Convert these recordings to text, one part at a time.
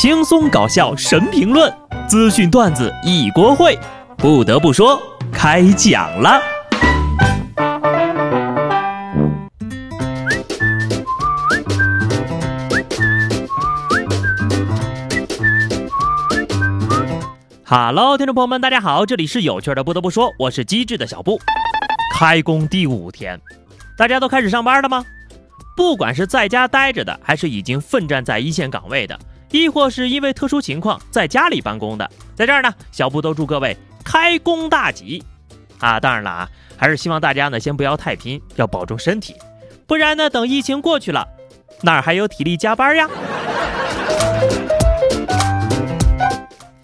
轻松搞笑神评论，资讯段子一锅烩。不得不说，开讲了。Hello，听众朋友们，大家好，这里是有趣的。不得不说，我是机智的小布。开工第五天，大家都开始上班了吗？不管是在家待着的，还是已经奋战在一线岗位的，亦或是因为特殊情况在家里办公的，在这儿呢，小布都祝各位开工大吉啊！当然了啊，还是希望大家呢先不要太拼，要保重身体，不然呢，等疫情过去了，哪儿还有体力加班呀？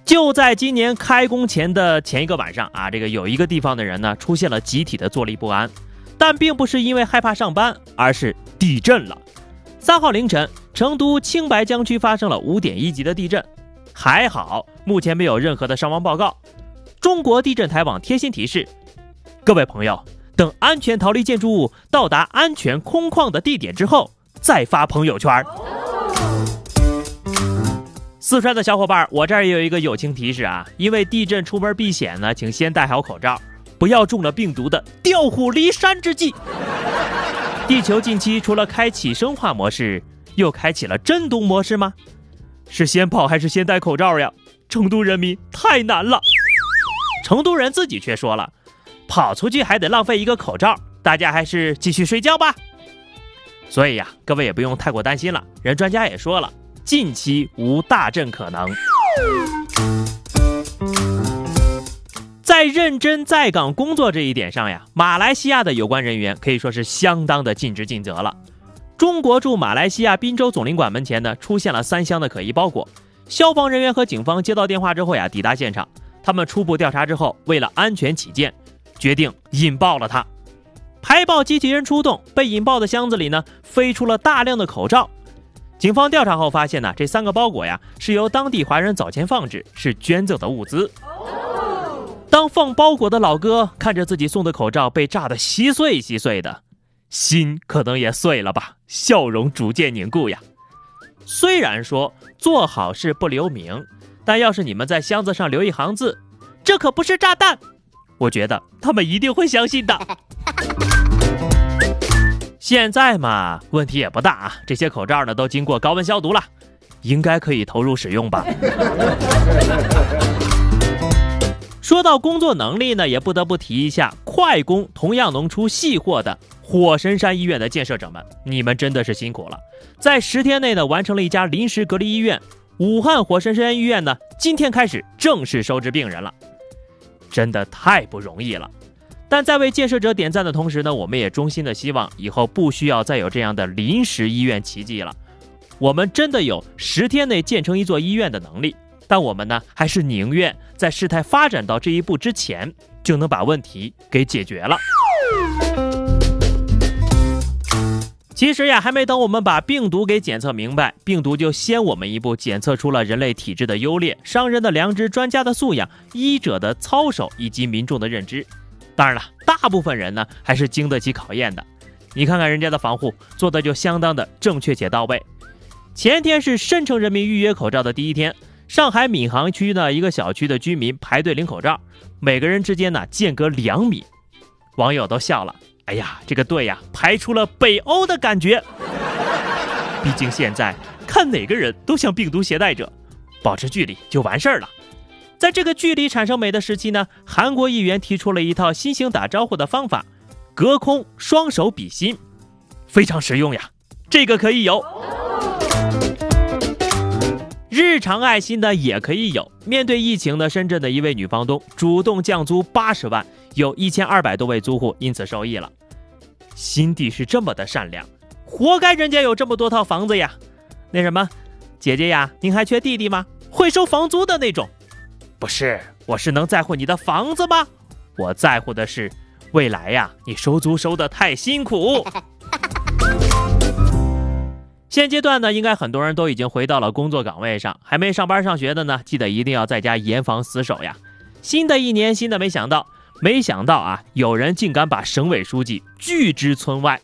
就在今年开工前的前一个晚上啊，这个有一个地方的人呢出现了集体的坐立不安，但并不是因为害怕上班，而是。地震了，三号凌晨，成都青白江区发生了五点一级的地震，还好，目前没有任何的伤亡报告。中国地震台网贴心提示：各位朋友，等安全逃离建筑物，到达安全空旷的地点之后，再发朋友圈。四川的小伙伴，我这儿也有一个友情提示啊，因为地震出门避险呢，请先戴好口罩，不要中了病毒的调虎离山之计。地球近期除了开启生化模式，又开启了真毒模式吗？是先跑还是先戴口罩呀？成都人民太难了。成都人自己却说了，跑出去还得浪费一个口罩，大家还是继续睡觉吧。所以呀，各位也不用太过担心了。人专家也说了，近期无大震可能。在认真在岗工作这一点上呀，马来西亚的有关人员可以说是相当的尽职尽责了。中国驻马来西亚滨州总领馆门前呢，出现了三箱的可疑包裹。消防人员和警方接到电话之后呀，抵达现场。他们初步调查之后，为了安全起见，决定引爆了它。排爆机器人出动，被引爆的箱子里呢，飞出了大量的口罩。警方调查后发现呢，这三个包裹呀，是由当地华人早前放置，是捐赠的物资。当放包裹的老哥看着自己送的口罩被炸得稀碎稀碎的，心可能也碎了吧，笑容逐渐凝固呀。虽然说做好事不留名，但要是你们在箱子上留一行字，这可不是炸弹，我觉得他们一定会相信的。现在嘛，问题也不大啊，这些口罩呢都经过高温消毒了，应该可以投入使用吧。说到工作能力呢，也不得不提一下快工同样能出细货的火神山医院的建设者们，你们真的是辛苦了，在十天内呢完成了一家临时隔离医院。武汉火神山医院呢，今天开始正式收治病人了，真的太不容易了。但在为建设者点赞的同时呢，我们也衷心的希望以后不需要再有这样的临时医院奇迹了。我们真的有十天内建成一座医院的能力。但我们呢，还是宁愿在事态发展到这一步之前，就能把问题给解决了。其实呀，还没等我们把病毒给检测明白，病毒就先我们一步检测出了人类体质的优劣、商人的良知、专家的素养、医者的操守以及民众的认知。当然了，大部分人呢，还是经得起考验的。你看看人家的防护做的就相当的正确且到位。前天是申城人民预约口罩的第一天。上海闵行区的一个小区的居民排队领口罩，每个人之间呢间隔两米，网友都笑了。哎呀，这个队呀排出了北欧的感觉。毕竟现在看哪个人都像病毒携带者，保持距离就完事儿了。在这个距离产生美的时期呢，韩国议员提出了一套新型打招呼的方法，隔空双手比心，非常实用呀，这个可以有。日常爱心呢也可以有。面对疫情呢，深圳的一位女房东主动降租八十万，有一千二百多位租户因此受益了。心地是这么的善良，活该人家有这么多套房子呀。那什么，姐姐呀，您还缺弟弟吗？会收房租的那种。不是，我是能在乎你的房子吗？我在乎的是未来呀，你收租收的太辛苦。现阶段呢，应该很多人都已经回到了工作岗位上，还没上班上学的呢，记得一定要在家严防死守呀。新的一年，新的没想到，没想到啊，有人竟敢把省委书记拒之村外。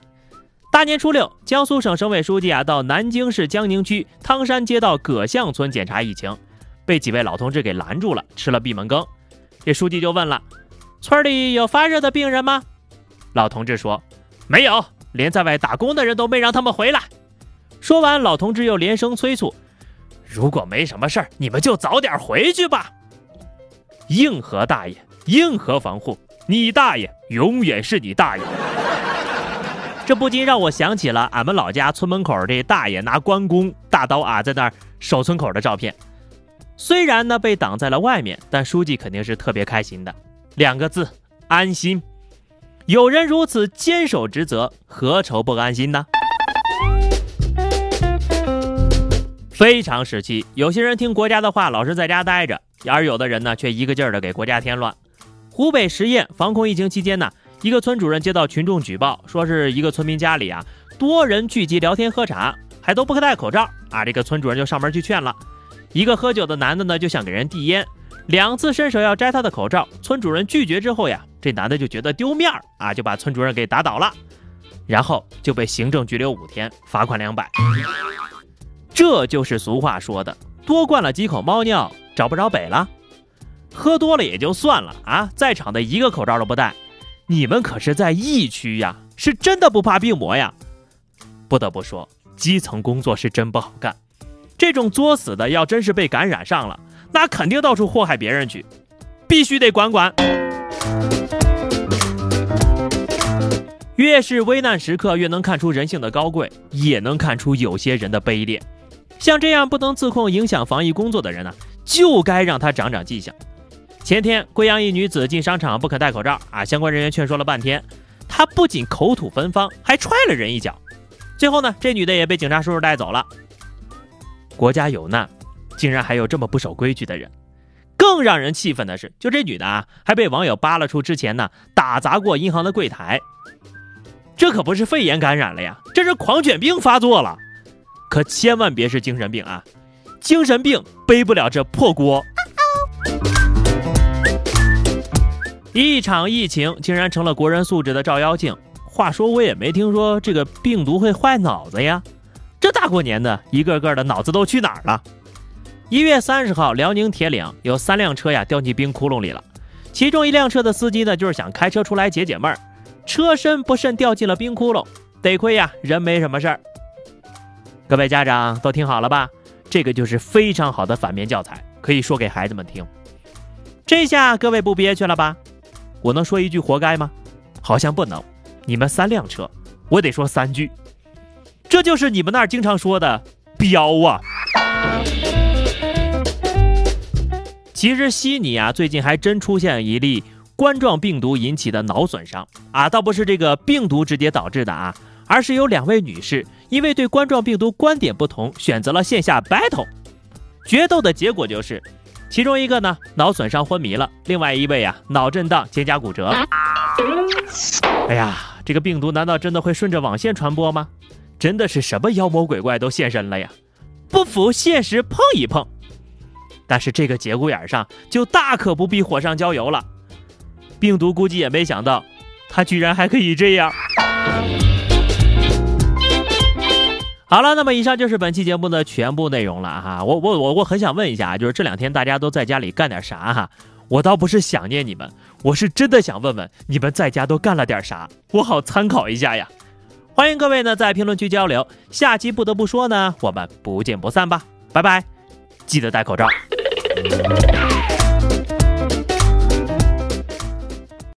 大年初六，江苏省省委书记啊到南京市江宁区汤山街道葛巷村检查疫情，被几位老同志给拦住了，吃了闭门羹。这书记就问了：“村里有发热的病人吗？”老同志说：“没有，连在外打工的人都没让他们回来。”说完，老同志又连声催促：“如果没什么事儿，你们就早点回去吧。”硬核大爷，硬核防护，你大爷永远是你大爷。这不禁让我想起了俺们老家村门口这大爷拿关公大刀啊在那儿守村口的照片。虽然呢被挡在了外面，但书记肯定是特别开心的。两个字：安心。有人如此坚守职责，何愁不安心呢？非常时期，有些人听国家的话，老是在家待着；而有的人呢，却一个劲儿的给国家添乱。湖北十堰防控疫情期间呢，一个村主任接到群众举报，说是一个村民家里啊多人聚集聊天喝茶，还都不戴口罩啊。这个村主任就上门去劝了。一个喝酒的男的呢，就想给人递烟，两次伸手要摘他的口罩，村主任拒绝之后呀，这男的就觉得丢面儿啊，就把村主任给打倒了，然后就被行政拘留五天，罚款两百。这就是俗话说的，多灌了几口猫尿，找不着北了。喝多了也就算了啊，在场的一个口罩都不戴，你们可是在疫区呀，是真的不怕病魔呀。不得不说，基层工作是真不好干。这种作死的，要真是被感染上了，那肯定到处祸害别人去，必须得管管。越是危难时刻，越能看出人性的高贵，也能看出有些人的卑劣。像这样不能自控、影响防疫工作的人呢，就该让他长长记性。前天，贵阳一女子进商场不肯戴口罩啊，相关人员劝说了半天，她不仅口吐芬芳，还踹了人一脚。最后呢，这女的也被警察叔叔带走了。国家有难，竟然还有这么不守规矩的人。更让人气愤的是，就这女的啊，还被网友扒拉出之前呢打砸过银行的柜台。这可不是肺炎感染了呀，这是狂犬病发作了。可千万别是精神病啊！精神病背不了这破锅。一场疫情竟然成了国人素质的照妖镜。话说我也没听说这个病毒会坏脑子呀。这大过年的，一个个的脑子都去哪儿了？一月三十号，辽宁铁岭有三辆车呀掉进冰窟窿里了。其中一辆车的司机呢，就是想开车出来解解闷儿，车身不慎掉进了冰窟窿。得亏呀，人没什么事儿。各位家长都听好了吧？这个就是非常好的反面教材，可以说给孩子们听。这下各位不憋屈了吧？我能说一句“活该”吗？好像不能。你们三辆车，我得说三句。这就是你们那儿经常说的“彪啊”。其实悉尼啊，最近还真出现一例冠状病毒引起的脑损伤啊，倒不是这个病毒直接导致的啊。而是有两位女士因为对冠状病毒观点不同，选择了线下 battle。决斗的结果就是，其中一个呢脑损伤昏迷了，另外一位啊脑震荡肩胛骨折。哎呀，这个病毒难道真的会顺着网线传播吗？真的是什么妖魔鬼怪都现身了呀！不服现实碰一碰。但是这个节骨眼上就大可不必火上浇油了。病毒估计也没想到，它居然还可以这样。好了，那么以上就是本期节目的全部内容了哈。我我我我很想问一下，就是这两天大家都在家里干点啥哈？我倒不是想念你们，我是真的想问问你们在家都干了点啥，我好参考一下呀。欢迎各位呢在评论区交流。下期不得不说呢，我们不见不散吧，拜拜，记得戴口罩。